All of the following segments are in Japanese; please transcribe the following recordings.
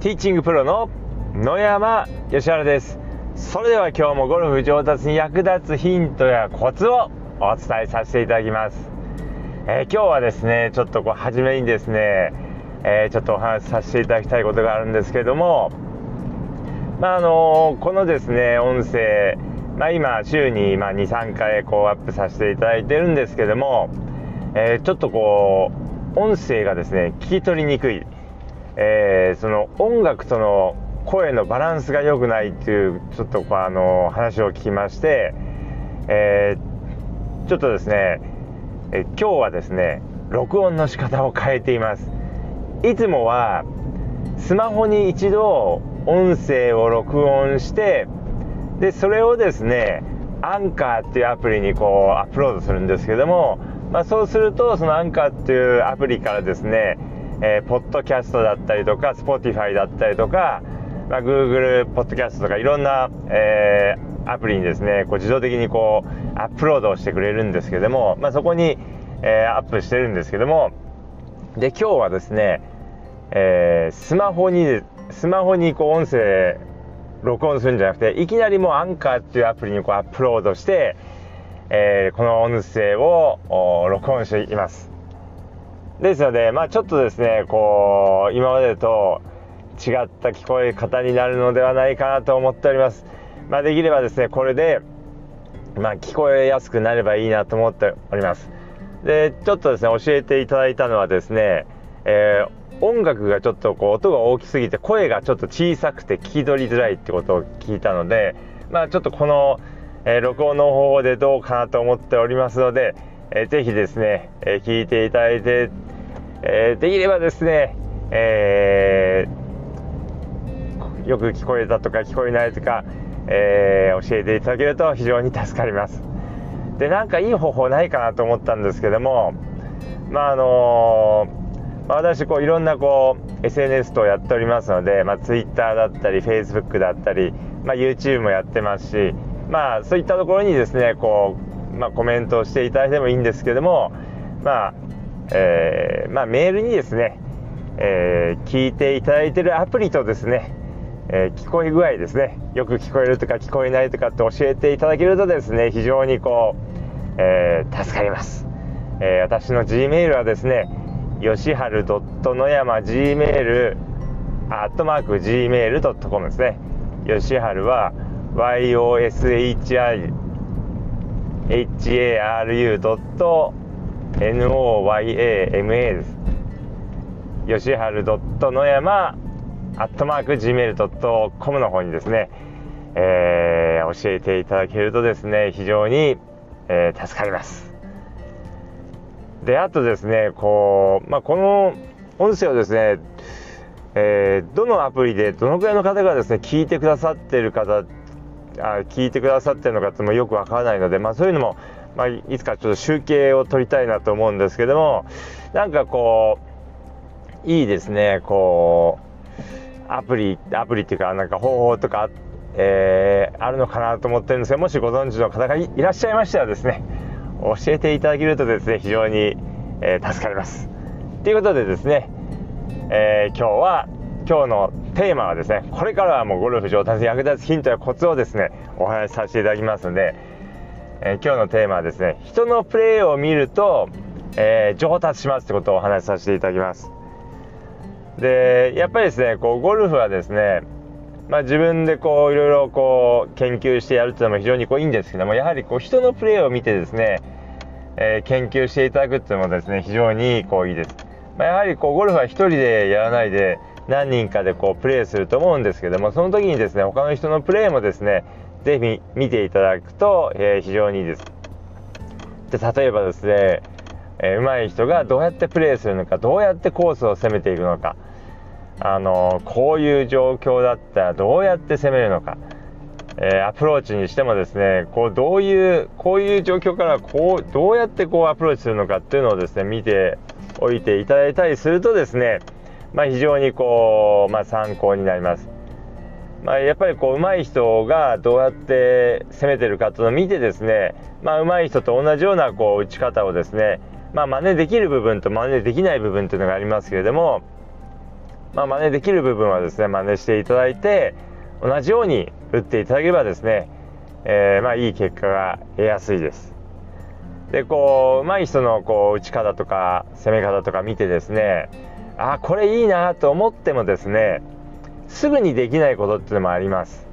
ティーチングプロの野山義原です。それでは今日もゴルフ上達に役立つヒントやコツをお伝えさせていただきます、えー、今日はですねちょっとこう初めにですね、えー、ちょっとお話しさせていただきたいことがあるんですけどもまああのー、このですね音声まあ、今週に23回こうアップさせていただいてるんですけども、えー、ちょっとこう音声がですね聞き取りにくい。えー、その音楽との声のバランスが良くないっていうちょっとあの話を聞きまして、えー、ちょっとですね、え今日はですね録音の仕方を変えています。いつもはスマホに一度音声を録音してでそれをですねアンカーっていうアプリにこうアップロードするんですけども、まあ、そうするとそのアンカーっていうアプリからですねえー、ポッドキャストだったりとか、Spotify だったりとか、まあ、Google ポッドキャストとかいろんな、えー、アプリにですね、こう自動的にこうアップロードをしてくれるんですけども、まあ、そこに、えー、アップしてるんですけども、で、今日はですね、えー、スマホに、スマホにこう音声録音するんじゃなくて、いきなりもうアンカーっていうアプリにこうアップロードして、えー、この音声を録音しています。ですので、まあ、ちょっとですね、こう、今までと違った聞こえ方になるのではないかなと思っております。まあ、できればですね、これで、まあ、聞こえやすくなればいいなと思っております。で、ちょっとですね、教えていただいたのはですね、えー、音楽がちょっとこう音が大きすぎて声がちょっと小さくて聞き取りづらいってことを聞いたので、まあ、ちょっとこの、えー、録音の方法でどうかなと思っておりますので、えー、ぜひですね、えー、聞いていただいてえー、できればですね、えー、よく聞こえたとか聞こえないとか、えー、教えていただけると非常に助かります。で、なんかいい方法ないかなと思ったんですけども、まああのまあ、私こういろんなこう SNS とやっておりますので、まあ、Twitter だったり Facebook だったり、まあ、YouTube もやってますし、まあ、そういったところにですねこう、まあ、コメントをしていただいてもいいんですけども、まあ、えー、まあ、メールにですね、えー、聞いていただいているアプリとですね、えー、聞こえ具合ですねよく聞こえるとか聞こえないとかって教えていただけるとですね非常にこう、えー、助かります、え私の G メールはですねよしはる野山 G メールアットマーク Gmail.com ですねよしはるは YOSHIHARU. Noyama です。よしはる野山アットマーク gmail.com の方にですね、えー、教えていただけるとですね、非常に、えー、助かります。で、あとですね、こう、まあ、この音声をですね、えー、どのアプリでどのくらいの方がですね、聞いてくださってる方、あ聞いてくださってるのかってもよくわからないので、まあ、そういうのもまあ、いつかちょっと集計を取りたいなと思うんですけどもなんかこういいですねこうアプリアプリっていうかなんか方法とか、えー、あるのかなと思ってるんですがもしご存知の方がいらっしゃいましたらですね教えていただけるとですね非常に、えー、助かります。ということでですね、えー、今日は今日のテーマはですねこれからはもうゴルフ上達に役立つヒントやコツをですねお話しさせていただきますのでえー、今日のテーマはですね人のプレーを見ると、えー、上達しますってことをお話しさせていただきます。でやっぱりですねこうゴルフはですねまあ、自分でこういろいろこう研究してやるっていうのも非常にこういいんですけどもやはりこう人のプレーを見てですね、えー、研究していただくっていうのもですね非常にこういいです、まあ、やはりこうゴルフは1人でやらないで何人かでこうプレーすると思うんですけどもその時にですね他の人のプレーもですねぜひ見ていただくと、えー、非常にいいです。で例えばですね、えー、上手い人がどうやってプレーするのかどうやってコースを攻めていくのかあのこういう状況だったらどうやって攻めるのか、えー、アプローチにしてもですねこうどういうこういう状況からこうどうやってこうアプローチするのかっていうのをですね見ておいていただいたりするとですね、まあ、非常にこう、まあ、参考になります。まあ、やっぱりこう上手い人がどうやって攻めてるかというのを見てですね、まあ、上手い人と同じようなこう打ち方をですね、まあ、真似できる部分と真似できない部分というのがありますけれども、まあ、真似できる部分はですね真似していただいて同じように打っていただければですね、えー、まあいい結果が得やすいです。でこう上手い人のこう打ち方とか攻め方とか見てですねあこれいいなと思ってもですねすぐにできないことっていうのもあります。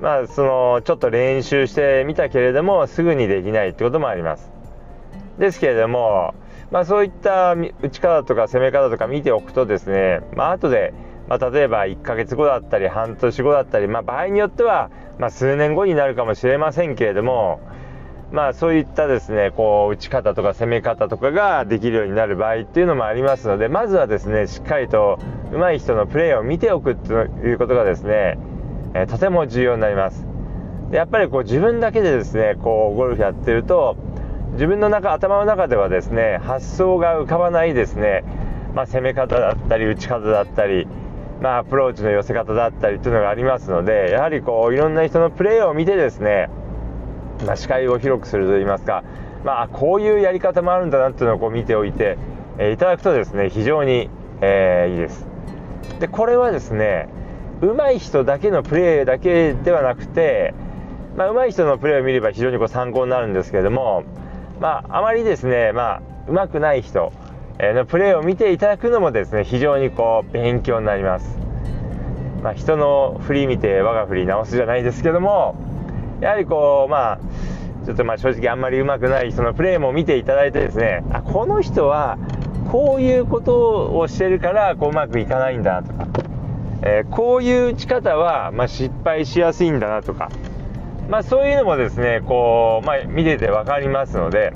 まあそのちょっと練習してみたけれどもすぐにできないってこともあります。ですけれどもまあ、そういった打ち方とか攻め方とか見ておくとですね、まあ後で、まあ、例えば1ヶ月後だったり半年後だったり、まあ、場合によっては、まあ、数年後になるかもしれませんけれども、まあ、そういったですねこう打ち方とか攻め方とかができるようになる場合っていうのもありますのでまずはですねしっかりと上手い人のプレーを見ておくということがですね、えー、とても重要になります。でやっぱりこう自分だけでですねこうゴルフやってると自分の中頭の中ではですね発想が浮かばないですね、まあ、攻め方だったり打ち方だったり、まあ、アプローチの寄せ方だったりというのがありますのでやはりこういろんな人のプレーを見てですね、まあ、視界を広くするといいますか、まあ、こういうやり方もあるんだなっていうのをこう見ておいて、え、いただくとですね非常に、えー、いいです。でこれはですね上手い人だけのプレーだけではなくて、まあ、上手い人のプレーを見れば非常にこう参考になるんですけれどもまあ、あまりですね、まあ、上手くない人のプレーを見ていただくのもですね、非常にこう、勉強になります。まあ、人の振り見て我が振り直すじゃないですけども、やはりこう、まあ、ちょっとまあ正直あんまり上手くない人のプレーも見ていただいてですね、あ、この人はこういうことをしてるからこううまくいかないんだとか、えー、こういう打ち方はま失敗しやすいんだなとか、まあ、そういうのもですねこう、まあ、見てて分かりますので、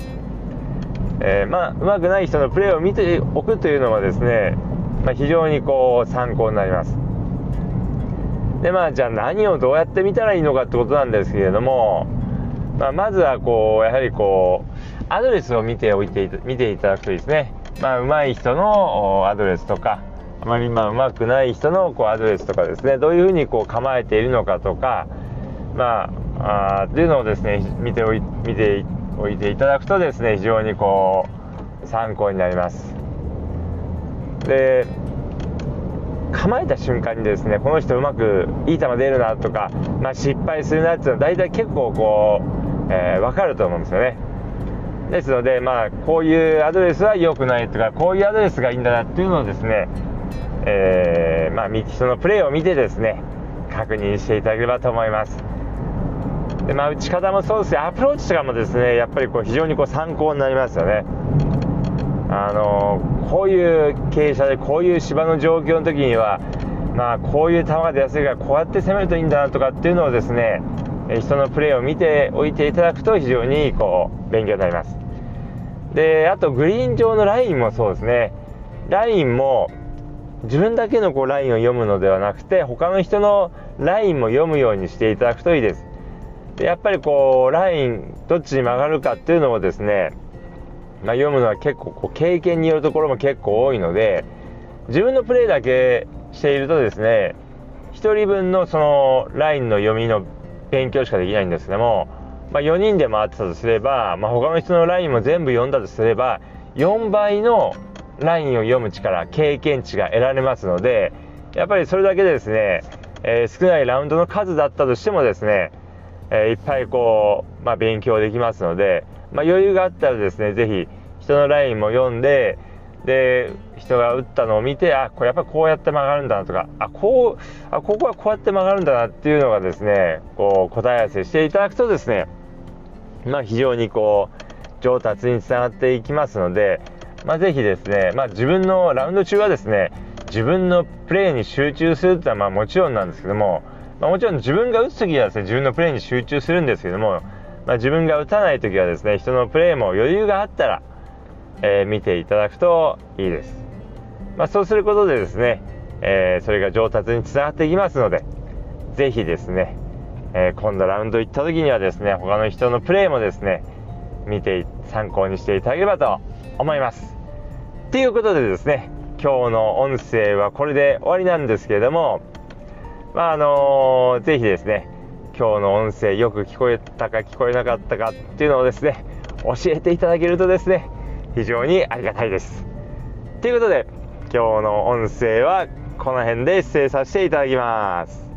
えー、まあ、うまくない人のプレーを見ておくというのはですね、まあ、非常にこう参考になります。でまあじゃあ何をどうやって見たらいいのかってことなんですけれども、まあ、まずはこうやはりこうアドレスを見ておいて見ていただくといいですね、まあ、上手い人のアドレスとかあまりまあ上手くない人のこうアドレスとかですね。どういうふうにこう構えているのかとかまああっていうのをですね見ておい見ておいていただくとですね非常にこう参考になります。で構えた瞬間にですねこの人うまくいい球出るなとか、まあ、失敗するなっていうのは大体結構こう、えー、分かると思うんですよねですのでまあこういうアドレスは良くないとかこういうアドレスがいいんだなっていうのをですねえー、まあ人のプレーを見てですね確認していただければと思いますでまあ、打ち方もそうですしアプローチとかもですねやっぱりこう非常にこう参考になりますよね。あのこういう傾斜でこういう芝の状況の時には、まあ、こういう球が出やすいからこうやって攻めるといいんだなとかっていうのをですね人のプレーを見ておいていただくと非常にこう勉強になります。であとグリーン上のラインもそうですねラインも自分だけのこうラインを読むのではなくて他の人のラインも読むようにしていただくといいです。でやっぱりこうラインどっちに曲がるかっていうのをですね、まあ、読むのは結構こう経験によるところも結構多いので自分のプレーだけしているとですね1人分のそのラインの読みの勉強しかできないんですけども、まあ、4人で回ってたとすれば、まあ、他の人のラインも全部読んだとすれば4倍のラインを読む力経験値が得られますのでやっぱりそれだけでですね、えー、少ないラウンドの数だったとしてもですねえいっぱいこう、まあ、勉強できますので、まあ、余裕があったらですね、ぜひ人のラインも読んで、で、人が打ったのを見て、あ、これやっぱこうやって曲がるんだなとか、あ、こう、あ、ここはこうやって曲がるんだなっていうのがですね、こう答え合わせしていただくとですね、まあ、非常にこう、上達につながっていきますので、まあ、ぜひですね、まあ、自分のラウンド中はですね、自分のプレーに集中するっていうのはまあもちろんなんですけども、まあ、もちろん自分が打つ時はですね自分のプレーに集中するんですけども、まあ、自分が打たない時はですね人のプレーも余裕があったら、えー、見ていただくといいです、まあ、そうすることでですね、えー、それが上達につながっていきますのでぜひですね、えー、今度ラウンド行った時にはですね他の人のプレーもですね見て参考にしていただければと思います。ということでですね今日の音声はこれで終わりなんですけれどもまああのー、ぜひですね今日の音声よく聞こえたか聞こえなかったかっていうのをですね教えていただけるとですね非常にありがたいです。ということで今日の音声はこの辺で失礼させていただきます。